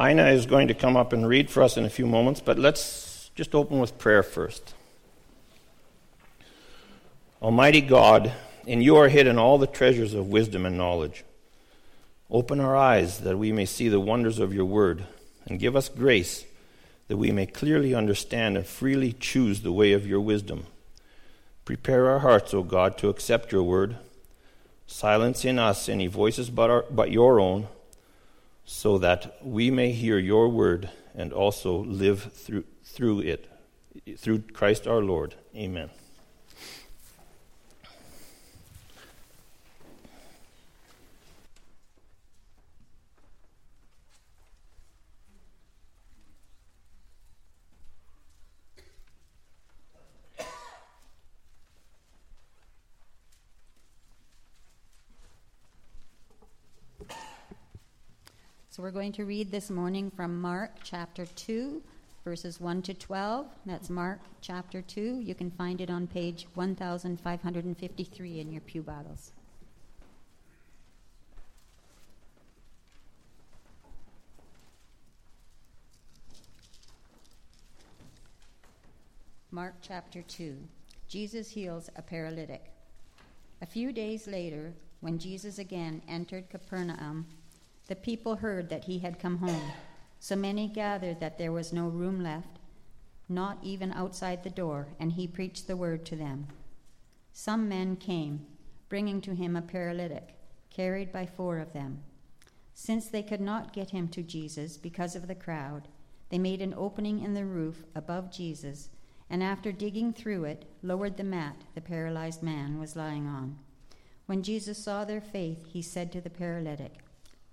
Ina is going to come up and read for us in a few moments, but let's just open with prayer first. Almighty God, in you are hidden all the treasures of wisdom and knowledge. Open our eyes that we may see the wonders of your word, and give us grace that we may clearly understand and freely choose the way of your wisdom. Prepare our hearts, O God, to accept your word. Silence in us any voices but, our, but your own, so that we may hear your word and also live through, through it. Through Christ our Lord. Amen. So we're going to read this morning from Mark chapter 2, verses 1 to 12. That's Mark chapter 2. You can find it on page 1553 in your Pew Bibles. Mark chapter 2. Jesus heals a paralytic. A few days later, when Jesus again entered Capernaum, the people heard that he had come home. So many gathered that there was no room left, not even outside the door, and he preached the word to them. Some men came, bringing to him a paralytic, carried by four of them. Since they could not get him to Jesus because of the crowd, they made an opening in the roof above Jesus, and after digging through it, lowered the mat the paralyzed man was lying on. When Jesus saw their faith, he said to the paralytic,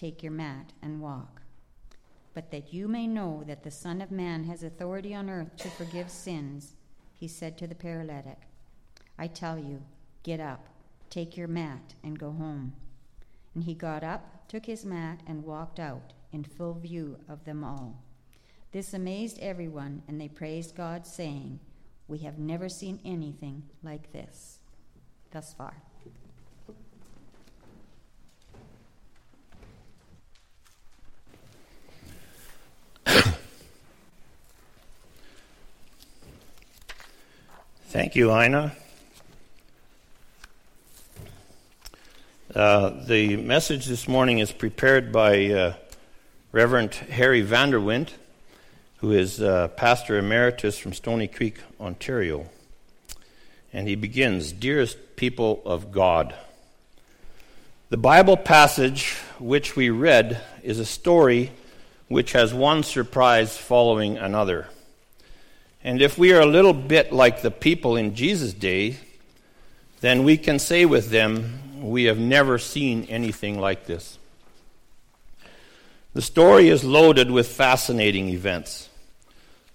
Take your mat and walk. But that you may know that the Son of Man has authority on earth to forgive sins, he said to the paralytic, I tell you, get up, take your mat, and go home. And he got up, took his mat, and walked out in full view of them all. This amazed everyone, and they praised God, saying, We have never seen anything like this. Thus far. Thank you, Ina. Uh, the message this morning is prepared by uh, Reverend Harry Vanderwint, who is uh, pastor emeritus from Stony Creek, Ontario. And he begins Dearest people of God, the Bible passage which we read is a story which has one surprise following another. And if we are a little bit like the people in Jesus' day, then we can say with them, We have never seen anything like this. The story is loaded with fascinating events.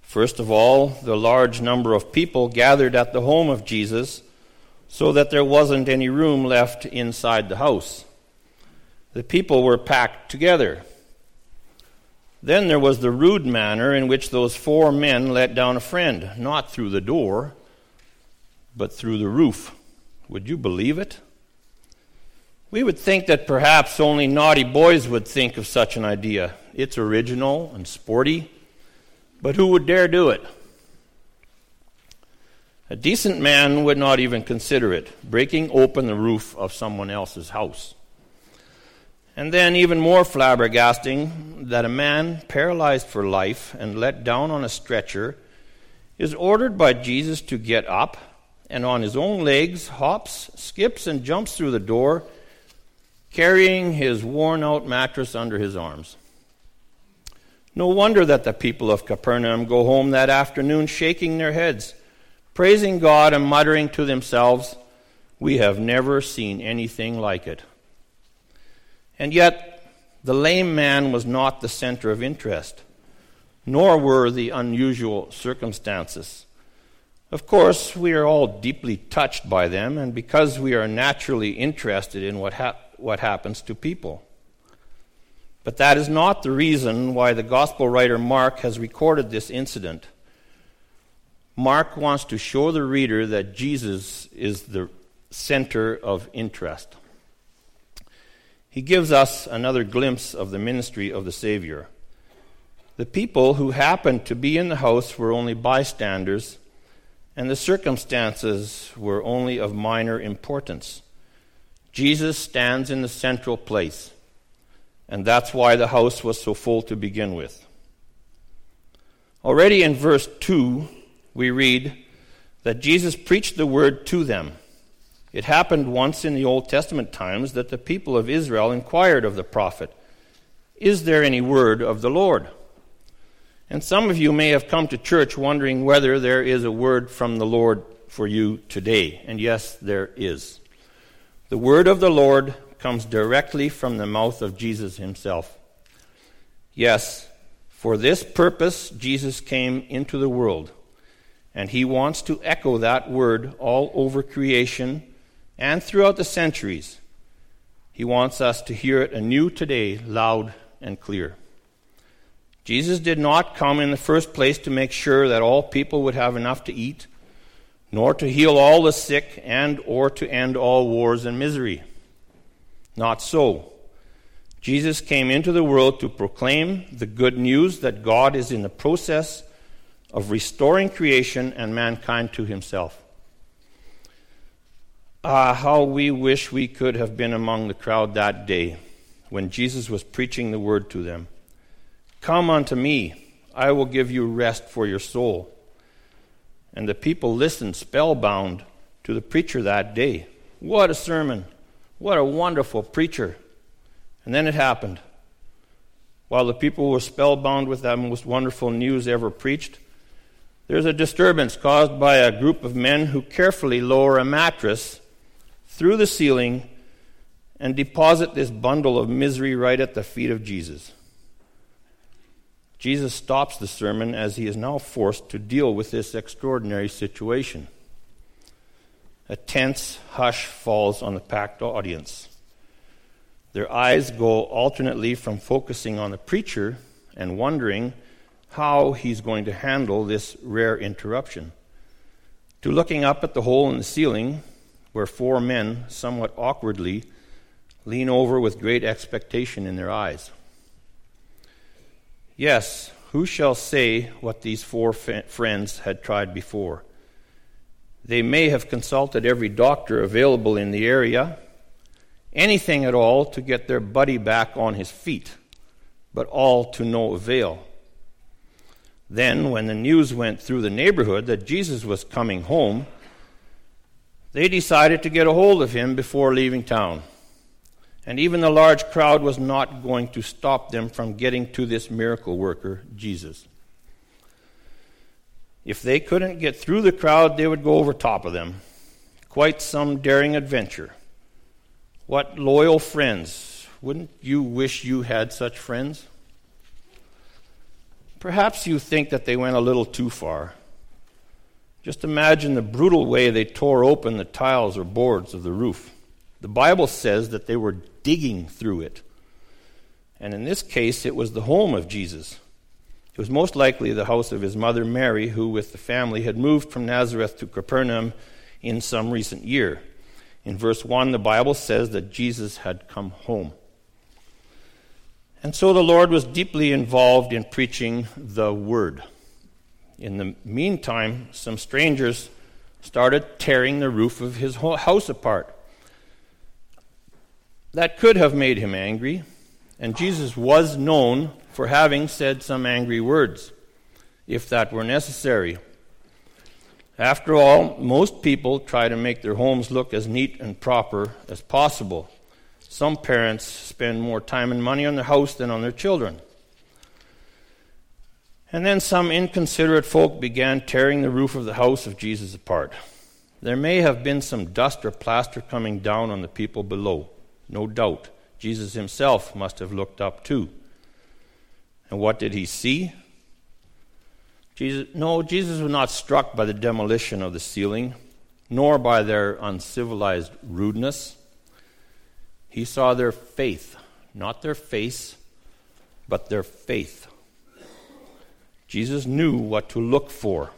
First of all, the large number of people gathered at the home of Jesus so that there wasn't any room left inside the house. The people were packed together. Then there was the rude manner in which those four men let down a friend, not through the door, but through the roof. Would you believe it? We would think that perhaps only naughty boys would think of such an idea. It's original and sporty, but who would dare do it? A decent man would not even consider it, breaking open the roof of someone else's house. And then, even more flabbergasting, that a man paralyzed for life and let down on a stretcher is ordered by Jesus to get up and on his own legs hops, skips, and jumps through the door, carrying his worn out mattress under his arms. No wonder that the people of Capernaum go home that afternoon shaking their heads, praising God and muttering to themselves, We have never seen anything like it. And yet, the lame man was not the center of interest. nor were the unusual circumstances. Of course, we are all deeply touched by them, and because we are naturally interested in what, hap- what happens to people. But that is not the reason why the gospel writer Mark has recorded this incident. Mark wants to show the reader that Jesus is the center of interest. He gives us another glimpse of the ministry of the Savior. The people who happened to be in the house were only bystanders, and the circumstances were only of minor importance. Jesus stands in the central place. And that's why the house was so full to begin with. Already in verse 2, we read that Jesus preached the word to them. It happened once in the Old Testament times that the people of Israel inquired of the prophet, Is there any word of the Lord? And some of you may have come to church wondering whether there is a word from the Lord for you today. And yes, there is. The word of the Lord comes directly from the mouth of Jesus himself. Yes, for this purpose Jesus came into the world, and he wants to echo that word all over creation and throughout the centuries. He wants us to hear it anew today, loud and clear. Jesus did not come in the first place to make sure that all people would have enough to eat, nor to heal all the sick and or to end all wars and misery. Not so. Jesus came into the world to proclaim the good news that God is in the process of restoring creation and mankind to himself. Ah, how we wish we could have been among the crowd that day when Jesus was preaching the word to them. Come unto me, I will give you rest for your soul. And the people listened spellbound to the preacher that day. What a sermon! What a wonderful preacher. And then it happened. While the people were spellbound with that most wonderful news ever preached, there's a disturbance caused by a group of men who carefully lower a mattress through the ceiling and deposit this bundle of misery right at the feet of Jesus. Jesus stops the sermon as he is now forced to deal with this extraordinary situation. A tense hush falls on the packed audience. Their eyes go alternately from focusing on the preacher and wondering how he's going to handle this rare interruption to looking up at the hole in the ceiling where four men, somewhat awkwardly, lean over with great expectation in their eyes. Yes, who shall say what these four friends had tried before? They may have consulted every doctor available in the area, anything at all to get their buddy back on his feet, but all to no avail. Then, when the news went through the neighborhood that Jesus was coming home, they decided to get a hold of him before leaving town. And even the large crowd was not going to stop them from getting to this miracle worker, Jesus. If they couldn't get through the crowd, they would go over top of them. Quite some daring adventure. What loyal friends. Wouldn't you wish you had such friends? Perhaps you think that they went a little too far. Just imagine the brutal way they tore open the tiles or boards of the roof. The Bible says that they were digging through it. And in this case, it was the home of Jesus. It was most likely the house of his mother Mary, who, with the family, had moved from Nazareth to Capernaum in some recent year. In verse 1, the Bible says that Jesus had come home. And so the Lord was deeply involved in preaching the word. In the meantime, some strangers started tearing the roof of his house apart. That could have made him angry, and Jesus was known for having said some angry words, if that were necessary. After all, most people try to make their homes look as neat and proper as possible. Some parents spend more time and money on their house than on their children. And then some inconsiderate folk began tearing the roof of the house of Jesus apart. There may have been some dust or plaster coming down on the people below, no doubt. Jesus himself must have looked up too. And what did he see? Jesus, no, Jesus was not struck by the demolition of the ceiling, nor by their uncivilized rudeness. He saw their faith, not their face, but their faith. Jesus knew what to look for.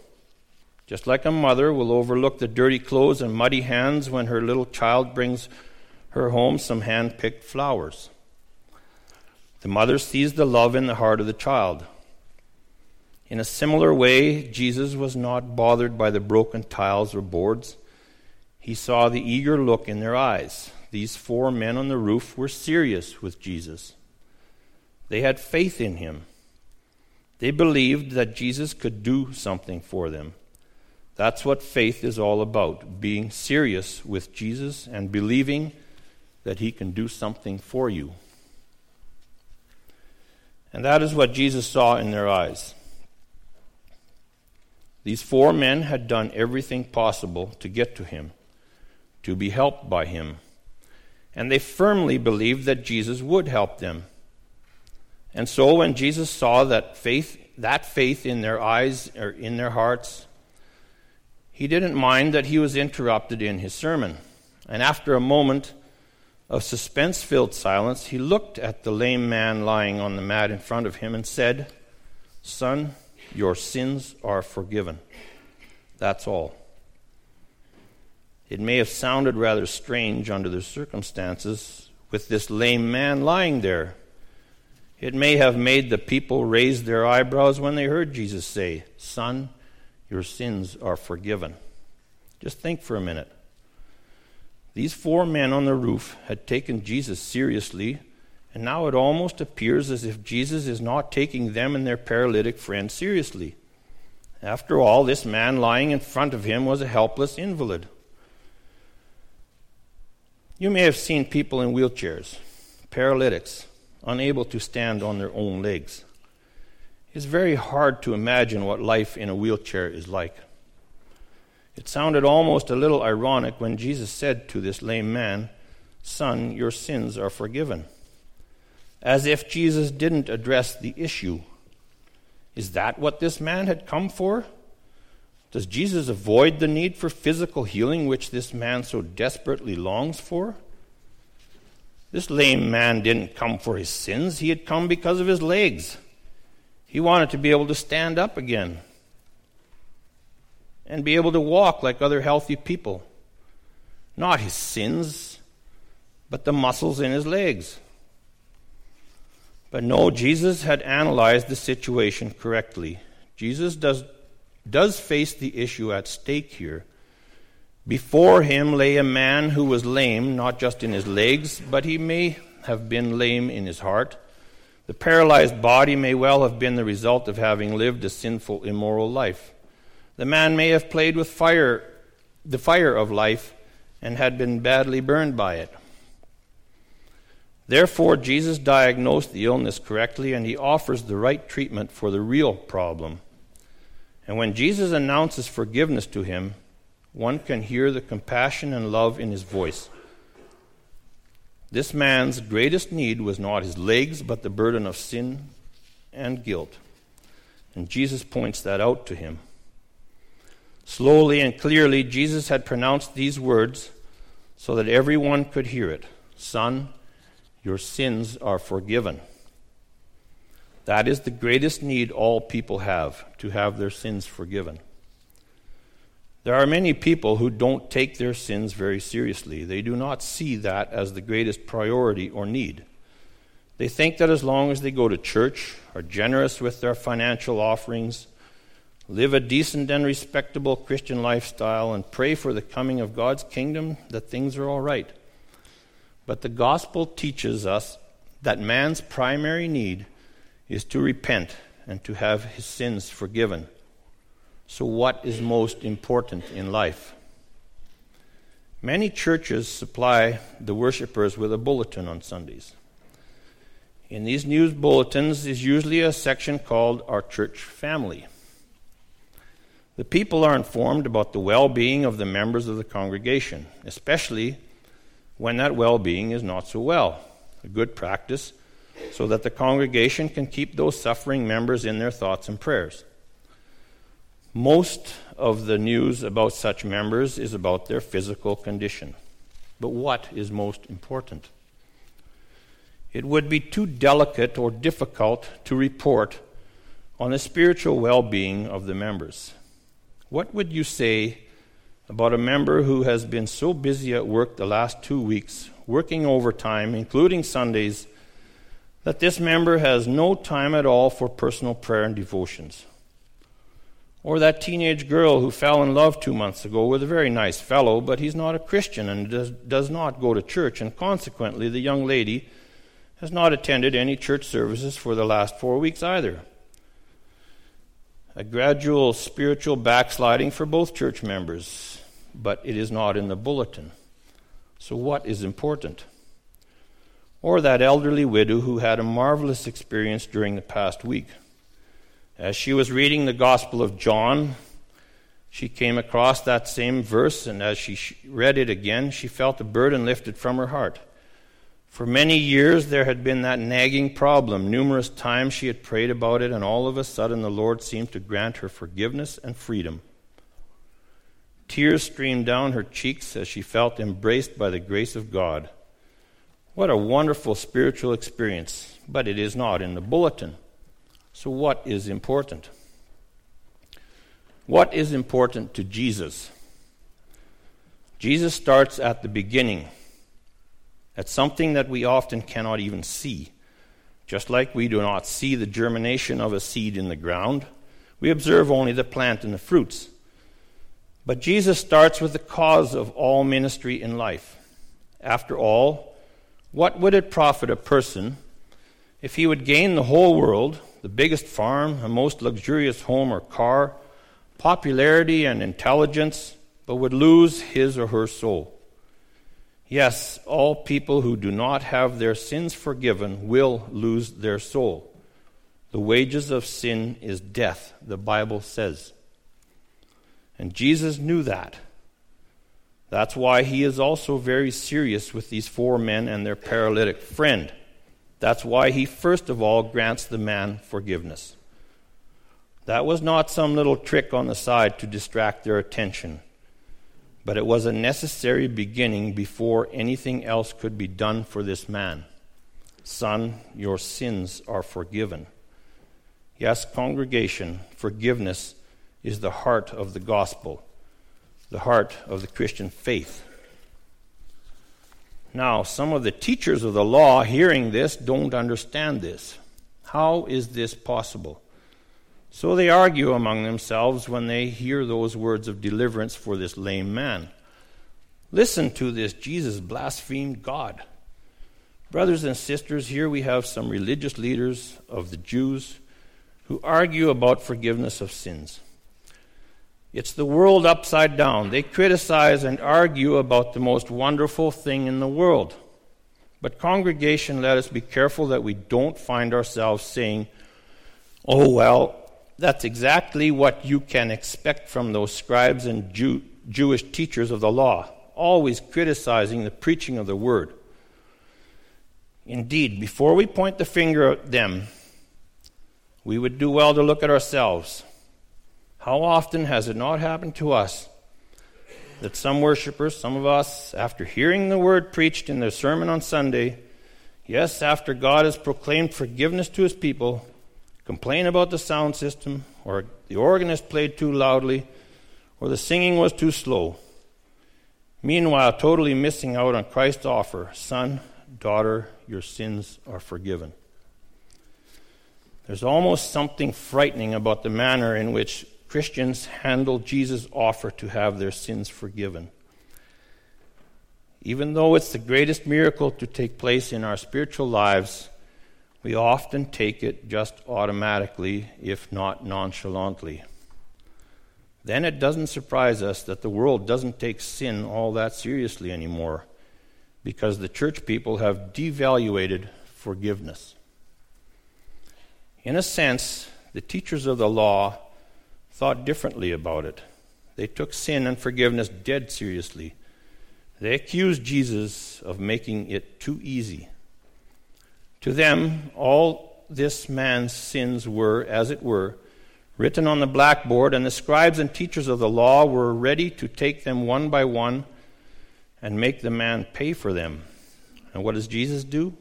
Just like a mother will overlook the dirty clothes and muddy hands when her little child brings her home some hand picked flowers. The mother sees the love in the heart of the child. In a similar way, Jesus was not bothered by the broken tiles or boards. He saw the eager look in their eyes. These four men on the roof were serious with Jesus. They had faith in him. They believed that Jesus could do something for them. That's what faith is all about being serious with Jesus and believing that he can do something for you. And that is what Jesus saw in their eyes. These four men had done everything possible to get to him, to be helped by him. And they firmly believed that Jesus would help them. And so when Jesus saw that faith, that faith in their eyes or in their hearts, he didn't mind that he was interrupted in his sermon. And after a moment of suspense filled silence, he looked at the lame man lying on the mat in front of him and said, Son, your sins are forgiven. That's all. It may have sounded rather strange under the circumstances with this lame man lying there. It may have made the people raise their eyebrows when they heard Jesus say, Son, your sins are forgiven. Just think for a minute. These four men on the roof had taken Jesus seriously and now it almost appears as if Jesus is not taking them and their paralytic friend seriously. After all, this man lying in front of him was a helpless invalid. You may have seen people in wheelchairs, paralytics, unable to stand on their own legs. It's very hard to imagine what life in a wheelchair is like. It sounded almost a little ironic when Jesus said to this lame man, Son, your sins are forgiven as if Jesus didn't address the issue. Is that what this man had come for? Does Jesus avoid the need for physical healing, which this man so desperately longs for? This lame man didn't come for his sins, he had come because of his legs. He wanted to be able to stand up again and be able to walk like other healthy people. Not his sins, but the muscles in his legs. But no, Jesus had analyzed the situation correctly. Jesus does, does face the issue at stake here. Before him lay a man who was lame, not just in his legs, but he may have been lame in his heart. The paralyzed body may well have been the result of having lived a sinful, immoral life. The man may have played with fire, the fire of life, and had been badly burned by it. Therefore, Jesus diagnosed the illness correctly and he offers the right treatment for the real problem. And when Jesus announces forgiveness to him, one can hear the compassion and love in his voice. This man's greatest need was not his legs, but the burden of sin and guilt. And Jesus points that out to him. Slowly and clearly, Jesus had pronounced these words so that everyone could hear it Son, your sins are forgiven. That is the greatest need all people have to have their sins forgiven. There are many people who don't take their sins very seriously. They do not see that as the greatest priority or need. They think that as long as they go to church, are generous with their financial offerings, live a decent and respectable Christian lifestyle, and pray for the coming of God's kingdom, that things are all right. But the gospel teaches us that man's primary need is to repent and to have his sins forgiven. So, what is most important in life? Many churches supply the worshippers with a bulletin on Sundays. In these news bulletins is usually a section called Our Church Family. The people are informed about the well being of the members of the congregation, especially when that well being is not so well. A good practice so that the congregation can keep those suffering members in their thoughts and prayers. Most of the news about such members is about their physical condition. But what is most important? It would be too delicate or difficult to report on the spiritual well being of the members. What would you say about a member who has been so busy at work the last two weeks, working overtime, including Sundays, that this member has no time at all for personal prayer and devotions? Or that teenage girl who fell in love two months ago with a very nice fellow, but he's not a Christian and does, does not go to church, and consequently the young lady has not attended any church services for the last four weeks either. A gradual spiritual backsliding for both church members, but it is not in the bulletin. So, what is important? Or that elderly widow who had a marvelous experience during the past week. As she was reading the Gospel of John, she came across that same verse, and as she read it again, she felt a burden lifted from her heart. For many years, there had been that nagging problem. Numerous times she had prayed about it, and all of a sudden, the Lord seemed to grant her forgiveness and freedom. Tears streamed down her cheeks as she felt embraced by the grace of God. What a wonderful spiritual experience, but it is not in the bulletin. So, what is important? What is important to Jesus? Jesus starts at the beginning at something that we often cannot even see. Just like we do not see the germination of a seed in the ground, we observe only the plant and the fruits. But Jesus starts with the cause of all ministry in life. After all, what would it profit a person if he would gain the whole world, the biggest farm, a most luxurious home or car, popularity and intelligence, but would lose his or her soul? Yes, all people who do not have their sins forgiven will lose their soul. The wages of sin is death, the Bible says. And Jesus knew that. That's why he is also very serious with these four men and their paralytic friend. That's why he first of all grants the man forgiveness. That was not some little trick on the side to distract their attention but it was a necessary beginning before anything else could be done for this man. Son, your sins are forgiven. Yes, congregation, forgiveness is the heart of the gospel, the heart of the Christian faith. Now, some of the teachers of the law hearing this don't understand this. How is this possible? So they argue among themselves when they hear those words of deliverance for this lame man. Listen to this Jesus blasphemed God. Brothers and sisters, here we have some religious leaders of the Jews who argue about forgiveness of sins. It's the world upside down. They criticize and argue about the most wonderful thing in the world. But, congregation, let us be careful that we don't find ourselves saying, oh, well, that's exactly what you can expect from those scribes and Jew- Jewish teachers of the law, always criticizing the preaching of the word. Indeed, before we point the finger at them, we would do well to look at ourselves. How often has it not happened to us that some worshippers, some of us, after hearing the word preached in their sermon on Sunday, yes, after God has proclaimed forgiveness to his people, complain about the sound system, or the organist played too loudly, or the singing was too slow. Meanwhile, totally missing out on Christ's offer Son, daughter, your sins are forgiven. There's almost something frightening about the manner in which Christians handle Jesus' offer to have their sins forgiven. Even though it's the greatest miracle to take place in our spiritual lives, we often take it just automatically, if not nonchalantly. Then it doesn't surprise us that the world doesn't take sin all that seriously anymore because the church people have devaluated forgiveness. In a sense, the teachers of the law thought differently about it. They took sin and forgiveness dead seriously. They accused Jesus of making it too easy. To them, all this man's sins were, as it were, written on the blackboard, and the scribes and teachers of the law were ready to take them one by one and make the man pay for them. And what does Jesus do?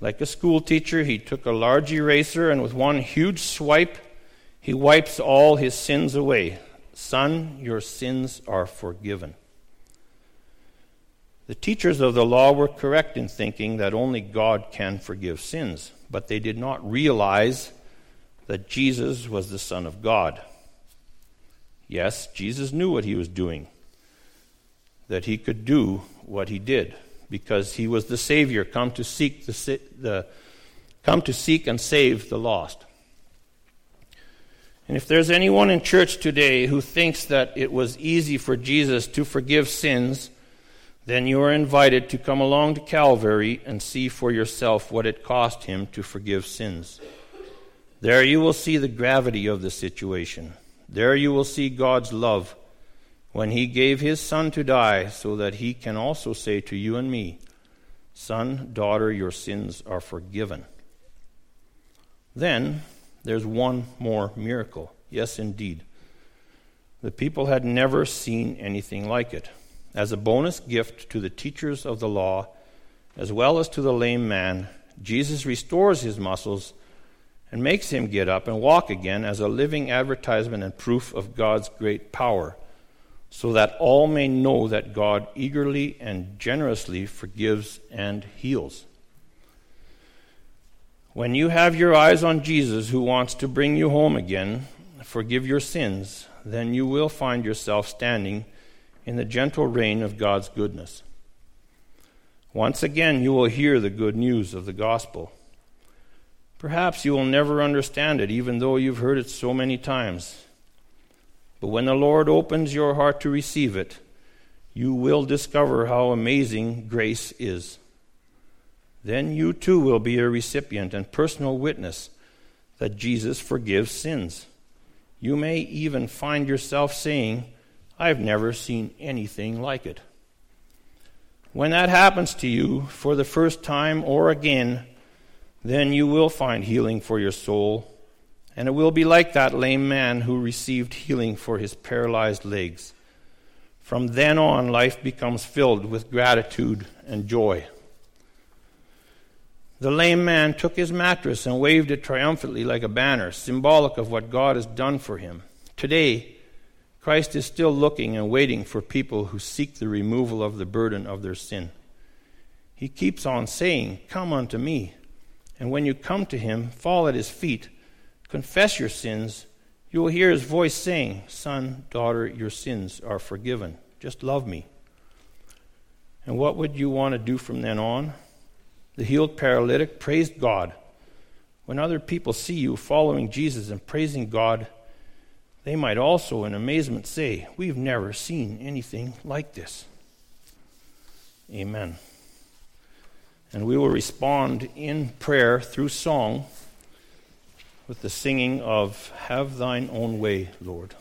Like a school teacher, he took a large eraser and with one huge swipe, he wipes all his sins away. Son, your sins are forgiven. The teachers of the law were correct in thinking that only God can forgive sins, but they did not realize that Jesus was the Son of God. Yes, Jesus knew what he was doing, that he could do what he did because he was the Savior, come to seek the, the come to seek and save the lost. And if there's anyone in church today who thinks that it was easy for Jesus to forgive sins, then you are invited to come along to Calvary and see for yourself what it cost him to forgive sins. There you will see the gravity of the situation. There you will see God's love when he gave his son to die so that he can also say to you and me, Son, daughter, your sins are forgiven. Then there's one more miracle. Yes, indeed. The people had never seen anything like it. As a bonus gift to the teachers of the law, as well as to the lame man, Jesus restores his muscles and makes him get up and walk again as a living advertisement and proof of God's great power so that all may know that God eagerly and generously forgives and heals. When you have your eyes on Jesus, who wants to bring you home again, forgive your sins, then you will find yourself standing in the gentle rain of God's goodness. Once again, you will hear the good news of the gospel. Perhaps you will never understand it, even though you've heard it so many times. But when the Lord opens your heart to receive it, you will discover how amazing grace is. Then you too will be a recipient and personal witness that Jesus forgives sins. You may even find yourself saying, I've never seen anything like it. When that happens to you for the first time or again, then you will find healing for your soul and it will be like that lame man who received healing for his paralyzed legs. From then on, life becomes filled with gratitude and joy. The lame man took his mattress and waved it triumphantly like a banner, symbolic of what God has done for him. Today, Christ is still looking and waiting for people who seek the removal of the burden of their sin. He keeps on saying, Come unto me. And when you come to him, fall at his feet confess your sins, you will hear his voice saying, Son, daughter, your sins are forgiven. Just love me. And what would you want to do from then on? The healed paralytic praised God. When other people see you following Jesus and praising God, they might also, in amazement, say, We've never seen anything like this. Amen. And we will respond in prayer through song with the singing of Have Thine Own Way, Lord.